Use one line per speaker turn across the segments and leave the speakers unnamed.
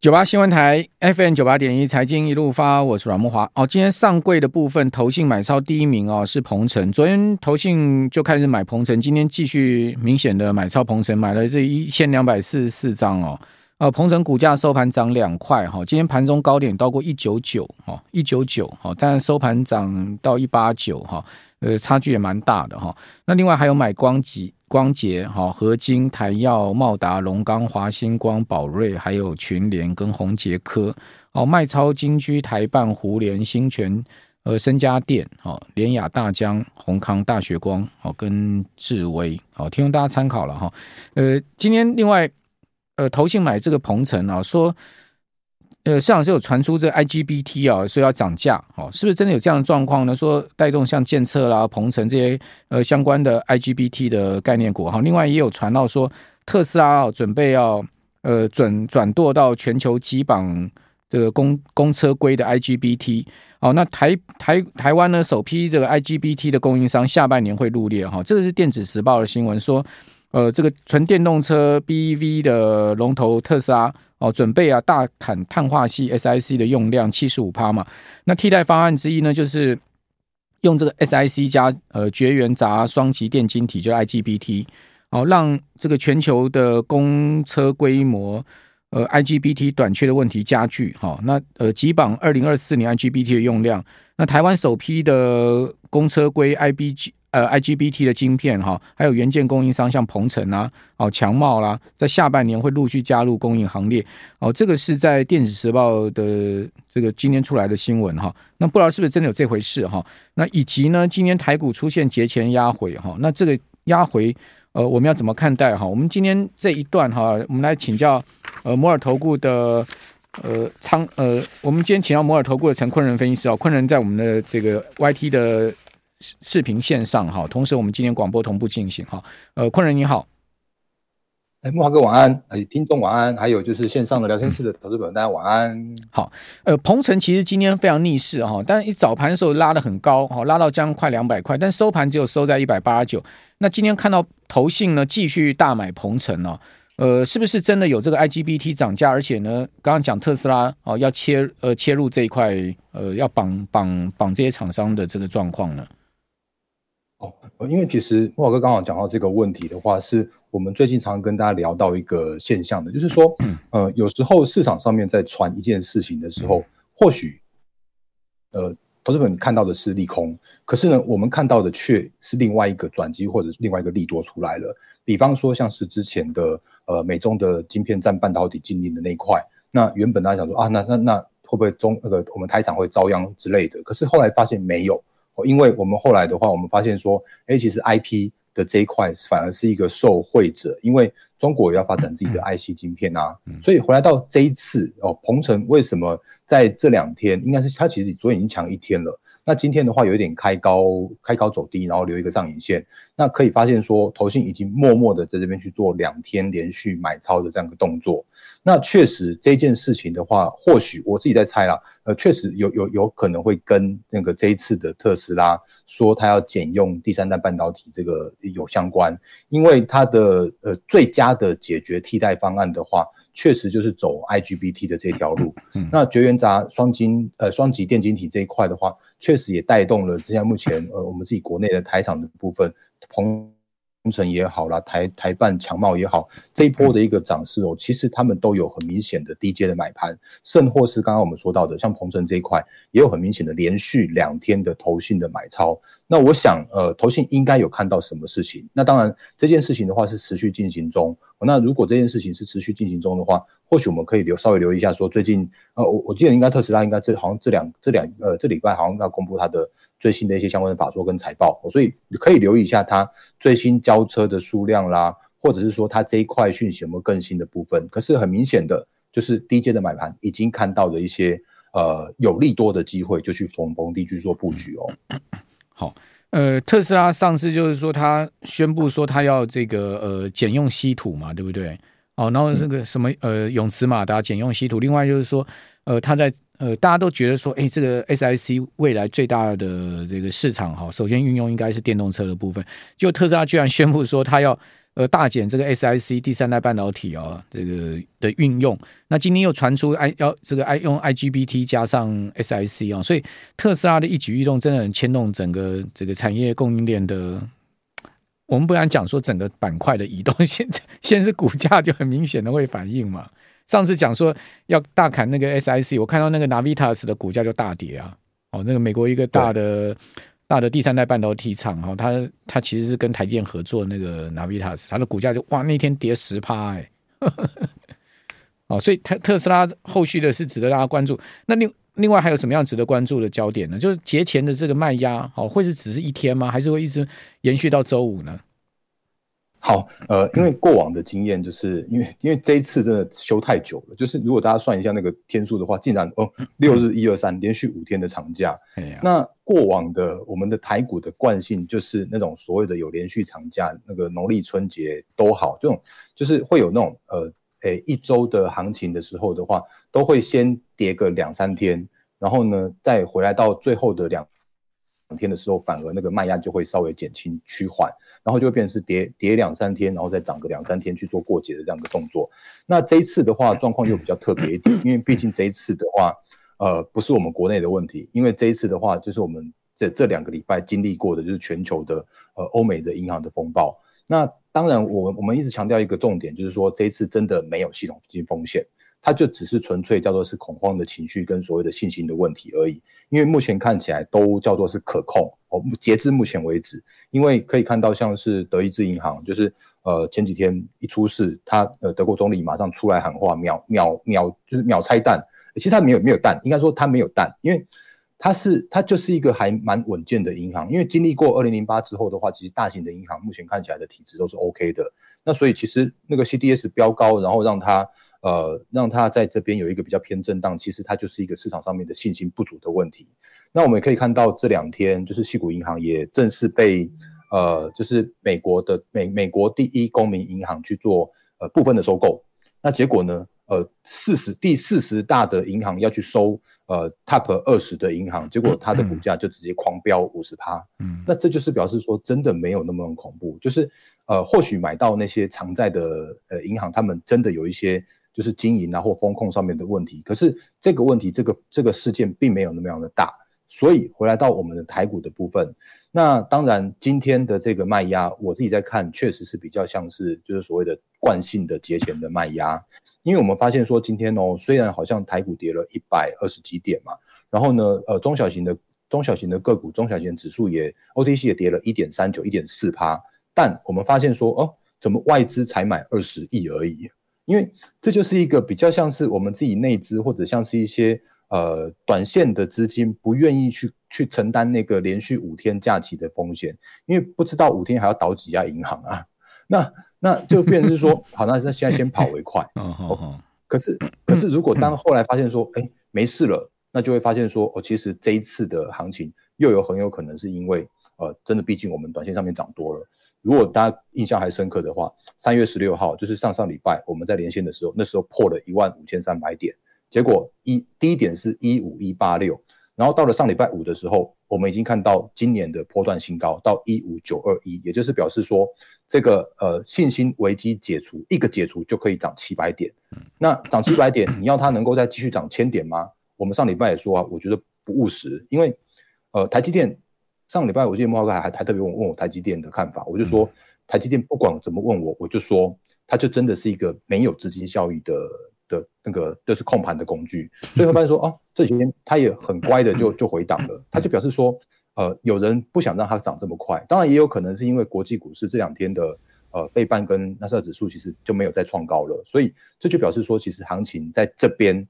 九八新闻台 FM 九八点一财经一路发，我是阮慕华。哦，今天上柜的部分，投信买超第一名哦，是鹏程。昨天投信就开始买鹏程，今天继续明显的买超鹏程，买了这一千两百四十四张哦。呃，鹏程股价收盘涨两块哈，今天盘中高点到过一九九哈，一九九哈，但收盘涨到一八九哈，呃，差距也蛮大的哈。那另外还有买光级。光頡、哈合金、台药、茂达、龙钢、华星光、宝瑞，还有群联跟宏杰科，哦，麦超金居、台半、胡联、新全、呃，升家电、哦，联雅、大江、宏康、大学光，哦，跟智威，好，提供大家参考了哈。呃，今天另外，呃，投信买这个鹏程啊，说。呃，市场是有传出这 IGBT 啊，说要涨价，哦，是不是真的有这样的状况呢？说带动像建策啦、鹏程这些呃相关的 IGBT 的概念股哈。另外也有传到说特斯拉哦准备要呃转转舵到全球基榜这个公公车规的 IGBT。哦，那台台台湾呢首批这个 IGBT 的供应商下半年会入列哈。这个是电子时报的新闻说，呃，这个纯电动车 BEV 的龙头特斯拉。哦，准备啊，大砍碳化矽 SiC 的用量七十五趴嘛。那替代方案之一呢，就是用这个 SiC 加呃绝缘闸双极电晶体，就 IGBT，哦，让这个全球的公车规模呃 IGBT 短缺的问题加剧。哈、哦，那呃，集榜二零二四年 IGBT 的用量，那台湾首批的公车规 IBG。呃，IGBT 的晶片哈，还有元件供应商像鹏程啊、哦强茂啦，在下半年会陆续加入供应行列。哦，这个是在电子时报的这个今天出来的新闻哈。那不知道是不是真的有这回事哈？那以及呢，今天台股出现节前压回哈，那这个压回呃，我们要怎么看待哈？我们今天这一段哈，我们来请教呃摩尔投顾的呃仓呃，我们今天请到摩尔投顾的陈坤仁分析师啊，坤仁在我们的这个 YT 的。视频线上哈，同时我们今天广播同步进行哈。呃，昆仁你好，
哎，木华哥晚安，哎，听众晚安，还有就是线上的聊天室的投资朋友大家晚安。
好，呃，鹏程其实今天非常逆势哈，但是一早盘的时候拉得很高哈，拉到将快两百块，但收盘只有收在一百八十九。那今天看到投信呢继续大买鹏程呢，呃，是不是真的有这个 IGBT 涨价？而且呢，刚刚讲特斯拉哦要切呃切入这一块，呃，要绑绑绑这些厂商的这个状况呢？
哦，因为其实莫老哥刚好讲到这个问题的话，是我们最近常常跟大家聊到一个现象的，就是说，呃，有时候市场上面在传一件事情的时候，或许，呃，投资者你看到的是利空，可是呢，我们看到的却是另外一个转机，或者是另外一个利多出来了。比方说，像是之前的呃美中的晶片战半导体禁令的那一块，那原本大家想说啊，那那那会不会中那个我们台厂会遭殃之类的？可是后来发现没有。因为我们后来的话，我们发现说，哎，其实 IP 的这一块反而是一个受惠者，因为中国也要发展自己的 IC 晶片啊，所以回来到这一次哦，鹏程为什么在这两天，应该是它其实昨天已经强一天了，那今天的话有一点开高，开高走低，然后留一个上影线，那可以发现说，投信已经默默的在这边去做两天连续买超的这样一个动作。那确实这件事情的话，或许我自己在猜啦，呃，确实有有有可能会跟那个这一次的特斯拉说他要减用第三代半导体这个有相关，因为它的呃最佳的解决替代方案的话，确实就是走 IGBT 的这条路。那绝缘闸双晶呃双极电晶体这一块的话，确实也带动了之前目前呃我们自己国内的台厂的部分鹏。鹏程也好啦，台台办强茂也好，这一波的一个涨势哦，其实他们都有很明显的低阶的买盘，甚或是刚刚我们说到的，像鹏城这一块，也有很明显的连续两天的投信的买超。那我想，呃，投信应该有看到什么事情？那当然，这件事情的话是持续进行中。那如果这件事情是持续进行中的话，或许我们可以留稍微留意一下，说最近，呃，我我记得应该特斯拉应该这好像这两这两呃这礼拜好像要公布它的。最新的一些相关的法说跟财报，所以你可以留意一下它最新交车的数量啦，或者是说它这一块讯息有没有更新的部分。可是很明显的，就是低阶的买盘已经看到的一些呃有利多的机会，就去逢逢低去做布局哦。
好，呃，特斯拉上次就是说它宣布说它要这个呃减用稀土嘛，对不对？哦，然后这个什么呃永磁马达减用稀土，另外就是说呃它在。呃，大家都觉得说，哎，这个 SiC 未来最大的这个市场哈，首先运用应该是电动车的部分。就特斯拉居然宣布说，他要呃大减这个 SiC 第三代半导体哦，这个的运用。那今天又传出 I 要这个 I 用 IGBT 加上 SiC 啊，所以特斯拉的一举一动真的很牵动整个这个产业供应链的。我们不敢讲说整个板块的移动，现在现在是股价就很明显的会反应嘛。上次讲说要大砍那个 SiC，我看到那个 Navitas 的股价就大跌啊。哦，那个美国一个大的大的第三代半导体厂哈，它它其实是跟台积电合作那个 Navitas，它的股价就哇那天跌十趴哎。哦，所以特特斯拉后续的是值得大家关注。那另另外还有什么样值得关注的焦点呢？就是节前的这个卖压，哦，会是只是一天吗？还是会一直延续到周五呢？
好，呃，因为过往的经验就是因为因为这一次真的休太久了，就是如果大家算一下那个天数的话，竟然哦六日一二三连续五天的长假。那过往的我们的台股的惯性就是那种所谓的有连续长假，那个农历春节都好，这种就是会有那种呃。诶，一周的行情的时候的话，都会先跌个两三天，然后呢，再回来到最后的两两两天的时候，反而那个卖压就会稍微减轻趋缓，然后就会变成是跌跌两三天，然后再涨个两三天去做过节的这样的动作。那这一次的话，状况又比较特别一点，因为毕竟这一次的话，呃，不是我们国内的问题，因为这一次的话，就是我们这这两个礼拜经历过的就是全球的呃欧美的银行的风暴。那当然，我我们一直强调一个重点，就是说这一次真的没有系统性风险，它就只是纯粹叫做是恐慌的情绪跟所谓的信心的问题而已。因为目前看起来都叫做是可控哦，截至目前为止，因为可以看到像是德意志银行，就是呃前几天一出事，他呃德国总理马上出来喊话，秒秒秒就是秒拆弹，其实他没有没有弹，应该说他没有弹，因为。它是它就是一个还蛮稳健的银行，因为经历过二零零八之后的话，其实大型的银行目前看起来的体质都是 OK 的。那所以其实那个 CDS 飙高，然后让它呃让它在这边有一个比较偏震荡，其实它就是一个市场上面的信心不足的问题。那我们也可以看到这两天，就是西谷银行也正式被呃就是美国的美美国第一公民银行去做呃部分的收购。那结果呢？呃，四十第四十大的银行要去收呃 Top 二十的银行，结果它的股价就直接狂飙五十趴。嗯，那这就是表示说真的没有那么恐怖，就是呃或许买到那些长债的呃银行，他们真的有一些就是经营啊或风控上面的问题，可是这个问题这个这个事件并没有那么样的大，所以回来到我们的台股的部分，那当然今天的这个卖压，我自己在看确实是比较像是就是所谓的惯性的节前的卖压。因为我们发现说，今天哦，虽然好像台股跌了一百二十几点嘛，然后呢，呃，中小型的中小型的个股、中小型指数也 OTC 也跌了一点三九、一点四趴，但我们发现说，哦，怎么外资才买二十亿而已？因为这就是一个比较像是我们自己内资，或者像是一些呃短线的资金不愿意去去承担那个连续五天假期的风险，因为不知道五天还要倒几家银行啊，那。那就变成是说，好，那那现在先跑为快。哦，可是可是如果当后来发现说，哎，没事了，那就会发现说，哦，其实这一次的行情又有很有可能是因为，呃，真的毕竟我们短线上面涨多了。如果大家印象还深刻的话，三月十六号就是上上礼拜我们在连线的时候，那时候破了一万五千三百点，结果一第一点是一五一八六。然后到了上礼拜五的时候，我们已经看到今年的波段新高到一五九二一，也就是表示说，这个呃信心危机解除，一个解除就可以涨七百点。那涨七百点，你要它能够再继续涨千点吗？我们上礼拜也说啊，我觉得不务实，因为呃台积电上礼拜我记得慕驊哥还还特别问问我台积电的看法，我就说台积电不管怎么问我，我就说它就真的是一个没有资金效益的。的那个就是控盘的工具，所以会发现说，哦，这几天他也很乖的就就回档了，他就表示说，呃，有人不想让它涨这么快，当然也有可能是因为国际股市这两天的呃费半跟纳斯指数其实就没有再创高了，所以这就表示说，其实行情在这边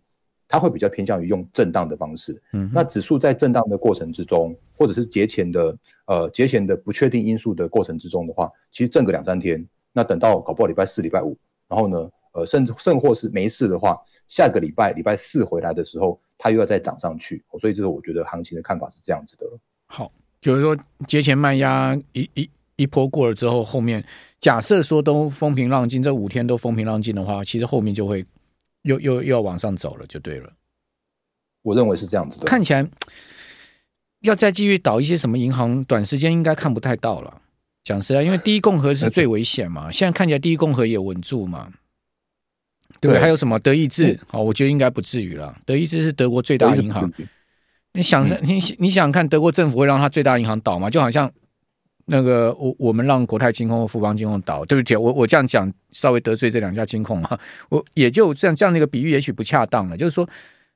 它会比较偏向于用震荡的方式，嗯，那指数在震荡的过程之中，或者是节前的呃节前的不确定因素的过程之中的话，其实震个两三天，那等到搞不好礼拜四、礼拜五，然后呢？呃，甚至甚或是没事的话，下个礼拜礼拜四回来的时候，它又要再涨上去，所以这是我觉得行情的看法是这样子的。
好，就是说节前卖压一一一波过了之后，后面假设说都风平浪静，这五天都风平浪静的话，其实后面就会又又又要往上走了，就对了。
我认为是这样子的。
看起来要再继续倒一些什么银行，短时间应该看不太到了。讲实在，因为第一共和是最危险嘛，现在看起来第一共和也稳住嘛，对不对？对，还有什么德意志？好，我觉得应该不至于了。德意志是德国最大银行，你想你你想看德国政府会让它最大银行倒吗？就好像那个我我们让国泰金控和富邦金控倒，对不起？我我这样讲稍微得罪这两家金控嘛，我也就这样这样的一个比喻，也许不恰当了。就是说，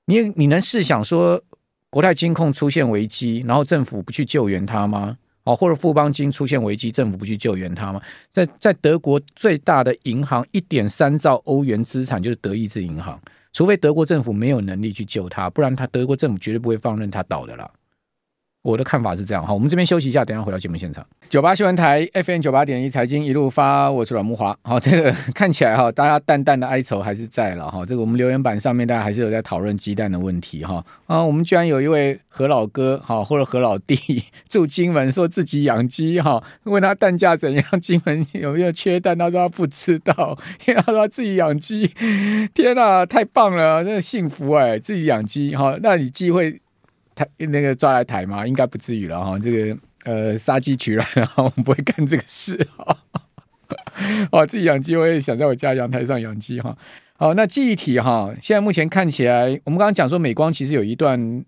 你你能试想说国泰金控出现危机，然后政府不去救援它吗？哦，或者富邦金出现危机，政府不去救援它吗？在在德国最大的银行一点三兆欧元资产就是德意志银行，除非德国政府没有能力去救它，不然他德国政府绝对不会放任它倒的啦。我的看法是这样哈，我们这边休息一下，等下回到节目现场。九八新闻台 FM 九八点一财经一路发，我是阮慕华。好，这个 看起来哈，大家淡淡的哀愁还是在了哈。这个我们留言板上面大家还是有在讨论鸡蛋的问题哈。啊，我们居然有一位何老哥哈，或者何老弟 住金门，说自己养鸡哈，问他蛋价怎样，金门有没有缺蛋，他说他不知道，因为他说自己养鸡。天哪，太棒了，真的幸福哎，自己养鸡哈，那你机会。那个抓来台吗？应该不至于了哈。这个呃杀鸡取卵，然后我们不会干这个事哈。哦，自己养鸡，我也想在我家阳台上养鸡哈。好，那记忆体哈，现在目前看起来，我们刚刚讲说美光其实有一段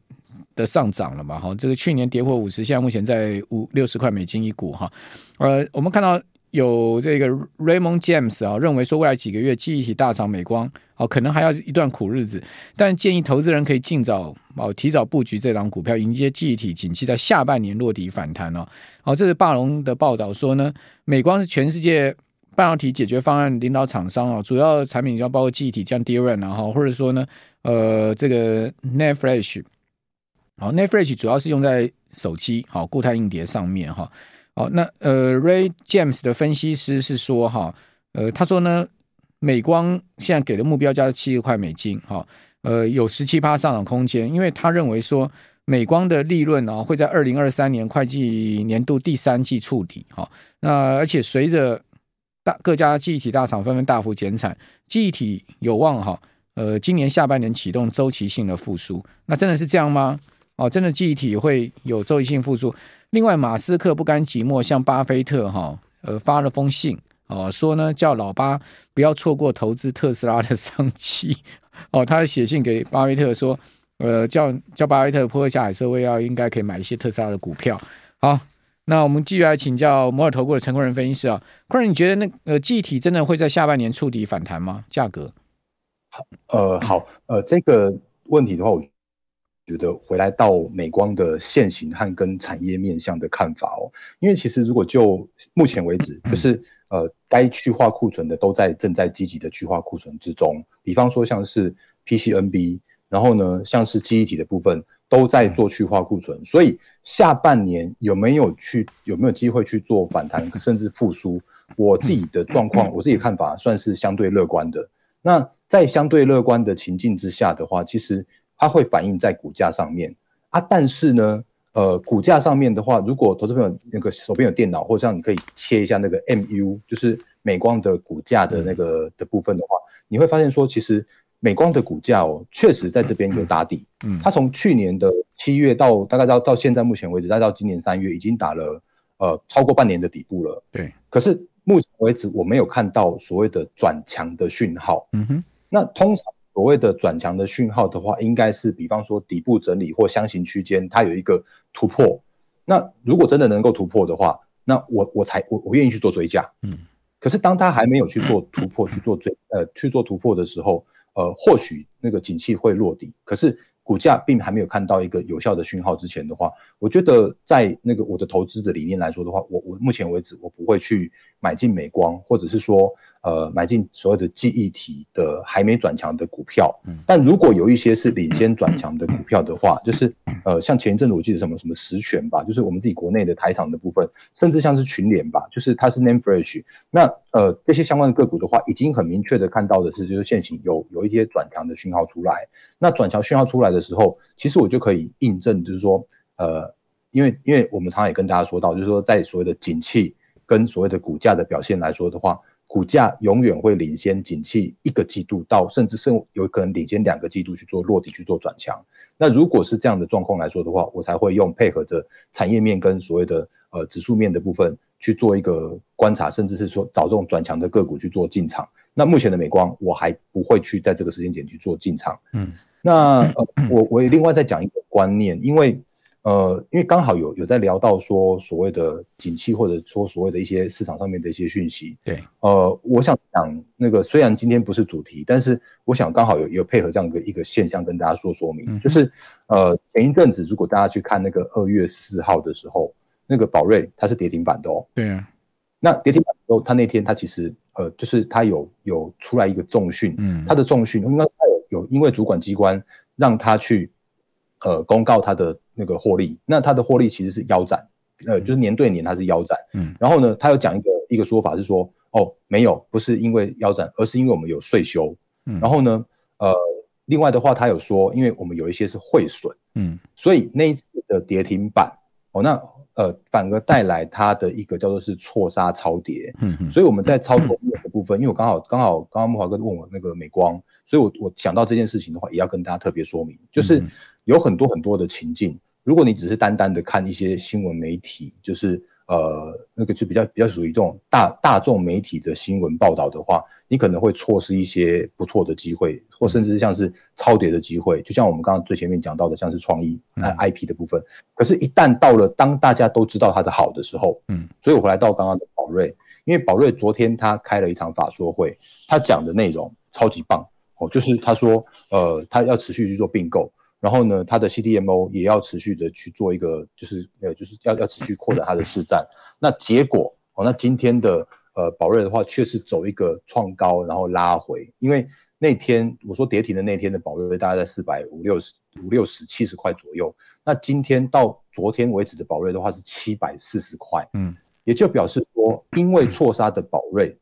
的上涨了嘛哈。这个去年跌破五十，现在目前在五六十块美金一股哈。呃，我们看到。有这个 Raymond James 啊，认为说未来几个月记忆体大厂美光哦，可能还要一段苦日子，但建议投资人可以尽早哦提早布局这档股票，迎接记忆体景气在下半年落底反弹哦。好，这是霸龙的报道说呢，美光是全世界半导体解决方案领导厂商啊，主要产品要包括记忆体，像 DRAM 然后或者说呢，呃，这个 NAND Flash，好，NAND Flash 主要是用在手机好固态硬碟上面哈。好，那呃，Ray James 的分析师是说哈，呃，他说呢，美光现在给的目标价是七十块美金，哈，呃，有十七趴上涨空间，因为他认为说，美光的利润啊会在二零二三年会计年度第三季触底，哈，那而且随着大各家记忆体大厂纷纷大幅减产，记忆体有望哈，呃，今年下半年启动周期性的复苏，那真的是这样吗？哦，真的记忆体会有周期性复苏？另外，马斯克不甘寂寞，向巴菲特哈呃发了封信哦，说呢叫老巴不要错过投资特斯拉的商机 哦。他写信给巴菲特说，呃叫叫巴菲特扑克下海社会要应该可以买一些特斯拉的股票。好，那我们继续来请教摩尔投顾的陈坤仁分析师啊，坤仁，你觉得那呃记忆体真的会在下半年触底反弹吗？价格？
好，呃好，呃这个问题的话，我。觉得回来到美光的现行和跟产业面向的看法哦，因为其实如果就目前为止，就是呃该去化库存的都在正在积极的去化库存之中，比方说像是 PCNB，然后呢像是记忆体的部分都在做去化库存，所以下半年有没有去有没有机会去做反弹甚至复苏？我自己的状况，我自己看法算是相对乐观的。那在相对乐观的情境之下的话，其实。它会反映在股价上面啊，但是呢，呃，股价上面的话，如果投资朋友那个手边有电脑，或者像你可以切一下那个 MU，就是美光的股价的那个的部分的话，你会发现说，其实美光的股价哦，确实在这边有打底。嗯，它从去年的七月到大概到到现在目前为止，再到今年三月，已经打了呃超过半年的底部了。对，可是目前为止，我没有看到所谓的转强的讯号。嗯哼，那通常。所谓的转强的讯号的话，应该是比方说底部整理或箱型区间，它有一个突破。那如果真的能够突破的话，那我我才我我愿意去做追加。嗯，可是当它还没有去做突破，去做追呃去做突破的时候，呃，或许那个景气会落底。可是。股价并还没有看到一个有效的讯号之前的话，我觉得在那个我的投资的理念来说的话，我我目前为止我不会去买进美光，或者是说呃买进所有的记忆体的还没转强的股票。但如果有一些是领先转强的股票的话，就是呃像前一阵子我记得什么什么实权吧，就是我们自己国内的台厂的部分，甚至像是群联吧，就是它是 NAND Flash。那呃这些相关的个股的话，已经很明确的看到的是，就是现行有有一些转强的讯号出来。那转强讯号出来的时候，其实我就可以印证，就是说，呃，因为因为我们常常也跟大家说到，就是说，在所谓的景气跟所谓的股价的表现来说的话，股价永远会领先景气一个季度到，甚至甚有可能领先两个季度去做落地去做转强。那如果是这样的状况来说的话，我才会用配合着产业面跟所谓的呃指数面的部分。去做一个观察，甚至是说找这种转强的个股去做进场。那目前的美光，我还不会去在这个时间点去做进场。嗯，那呃，我我也另外再讲一个观念，因为。呃，因为刚好有有在聊到说所谓的景气，或者说所谓的一些市场上面的一些讯息。
对，
呃，我想讲那个，虽然今天不是主题，但是我想刚好有有配合这样的一个现象跟大家做说明，嗯、就是呃前一阵子如果大家去看那个二月四号的时候，那个宝瑞它是跌停板的哦。
对啊，
那跌停板的时候，它那天它其实呃就是它有有出来一个重讯，嗯，它的重讯应该它有有因为主管机关让它去。呃，公告它的那个获利，那它的获利其实是腰斩，呃，就是年对年它是腰斩，嗯，然后呢，他有讲一个一个说法是说，哦，没有，不是因为腰斩，而是因为我们有税收，嗯，然后呢，呃，另外的话，他有说，因为我们有一些是汇损，嗯，所以那一次的跌停板，哦，那呃，反而带来它的一个叫做是错杀超跌，嗯嗯，所以我们在操作面的部分，因为我刚好刚好刚刚木华哥问我那个美光，所以我我想到这件事情的话，也要跟大家特别说明，就是。有很多很多的情境，如果你只是单单的看一些新闻媒体，就是呃那个就比较比较属于这种大大众媒体的新闻报道的话，你可能会错失一些不错的机会，或甚至是像是超跌的机会。就像我们刚刚最前面讲到的，像是创意 IP 的部分。可是，一旦到了当大家都知道它的好的时候，嗯，所以我回来到刚刚的宝瑞，因为宝瑞昨天他开了一场法说会，他讲的内容超级棒哦，就是他说呃他要持续去做并购。然后呢，他的 CDMO 也要持续的去做一个，就是呃，就是要要持续扩展它的市占。那结果哦，那今天的呃宝瑞的话，确实走一个创高，然后拉回。因为那天我说跌停的那天的宝瑞大概在四百五六十五六十七十块左右。那今天到昨天为止的宝瑞的话是七百四十块，嗯，也就表示说，因为错杀的宝瑞，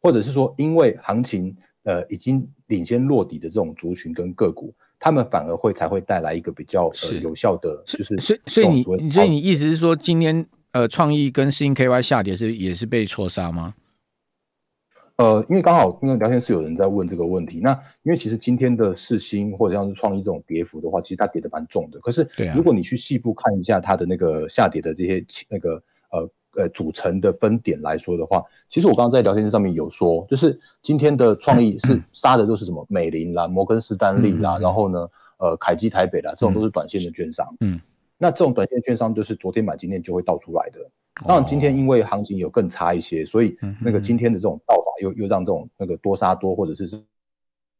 或者是说因为行情呃已经领先落底的这种族群跟个股。他们反而会才会带来一个比较呃有效的，就是
所以所以你所以你意思是说，今天呃创意跟世芯 KY 下跌是也是被错杀吗？
呃，因为刚好因为聊天室有人在问这个问题，那因为其实今天的四星或者像是创意这种跌幅的话，其实它跌的蛮重的。可是如果你去细部看一下它的那个下跌的这些那个呃。呃，组成的分点来说的话，其实我刚刚在聊天室上面有说，就是今天的创意是杀的都是什么美林啦、摩根士丹利啦，然后呢，呃，凯基台北啦，这种都是短线的券商。嗯，那这种短线券商就是昨天买，今天就会倒出来的。当然，今天因为行情有更差一些，所以那个今天的这种倒法又又让这种那个多杀多或者是这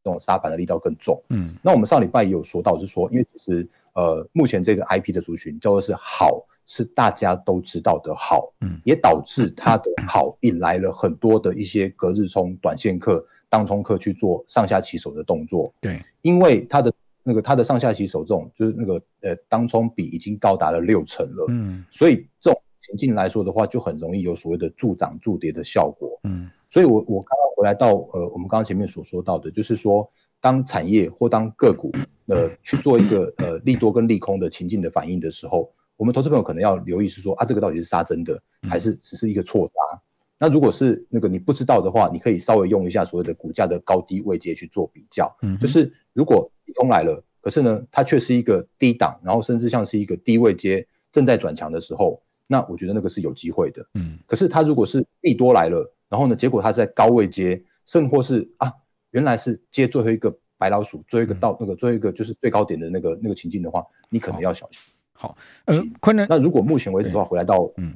种杀盘的力道更重。嗯，那我们上礼拜也有说到，是说因为其实呃，目前这个 IP 的族群叫做是好。是大家都知道的好，嗯，也导致它的好引来了很多的一些隔日冲、短线客、当冲客去做上下起手的动作。对，因为它的那个它的上下起手这种就是那个呃当冲比已经高达了六成了，嗯，所以这种情境来说的话，就很容易有所谓的助涨助跌的效果，嗯，所以我我刚刚回来到呃我们刚刚前面所说到的，就是说当产业或当个股呃去做一个呃利多跟利空的情境的反应的时候。我们投资朋友可能要留意是说啊，这个到底是杀真的，还是只是一个错杀？嗯、那如果是那个你不知道的话，你可以稍微用一下所谓的股价的高低位阶去做比较。嗯，就是如果利空来了，可是呢，它却是一个低档，然后甚至像是一个低位阶正在转强的时候，那我觉得那个是有机会的。嗯，可是它如果是利多来了，然后呢，结果它是在高位阶，甚或是啊，原来是接最后一个白老鼠，最后一个到那个最后一个就是最高点的那个那个情境的话，你可能要小心。
好，呃，昆仑，
那如果目前为止的话，回来到，
嗯，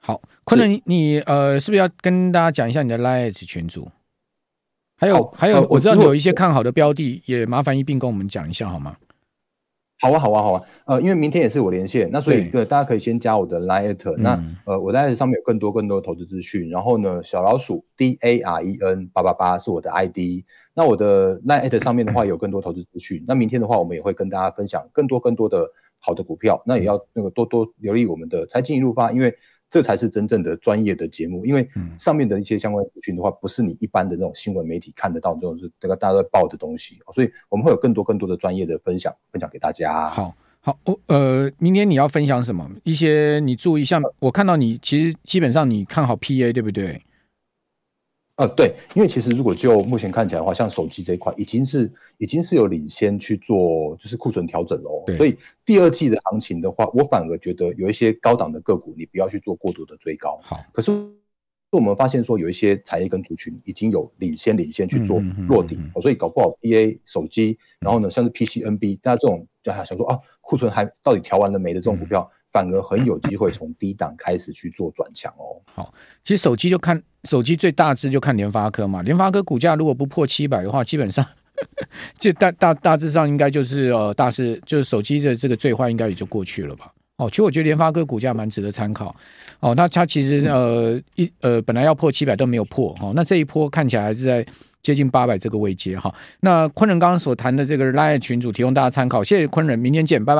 好，昆仑，你你呃，是不是要跟大家讲一下你的 Line 群组？还有还有，我知道你有一些看好的标的，也麻烦一并跟我们讲一下好吗？
好啊，好啊，好啊，呃，因为明天也是我连线，那所以对大家可以先加我的 Lite，那呃，我在上面有更多更多的投资资讯，然后呢，小老鼠 D A R E N 八八八是我的 ID。那我的 Line@ 上面的话 有更多投资资讯。那明天的话，我们也会跟大家分享更多更多的好的股票。那也要那个多多留意我们的财经一路发，因为这才是真正的专业的节目。因为上面的一些相关资讯的话，不是你一般的那种新闻媒体看得到这种是这个大家在报的东西。所以我们会有更多更多的专业的分享分享给大家。
好，好，我呃，明天你要分享什么？一些你注意，像我看到你其实基本上你看好 PA 对不对？
呃，对，因为其实如果就目前看起来的话，像手机这一块已经是已经是有领先去做就是库存调整喽。所以第二季的行情的话，我反而觉得有一些高档的个股，你不要去做过度的追高。好，可是我们发现说有一些产业跟族群已经有领先领先去做落底，嗯嗯嗯嗯，所以搞不好 BA 手机，然后呢像是 PCNB，大家这种就还想说啊库存还到底调完了没的这种股票。反而很有机会从低档开始去做转强哦。
好，其实手机就看手机最大致就看联发科嘛。联发科股价如果不破七百的话，基本上这大大大致上应该就是呃大势就是手机的这个最坏应该也就过去了吧。哦，其实我觉得联发科股价蛮值得参考。哦，那它其实呃一呃本来要破七百都没有破哦。那这一波看起来还是在接近八百这个位阶哈。那昆仑刚刚所谈的这个 LINE 群主提供大家参考，谢谢昆仑，明天见，拜。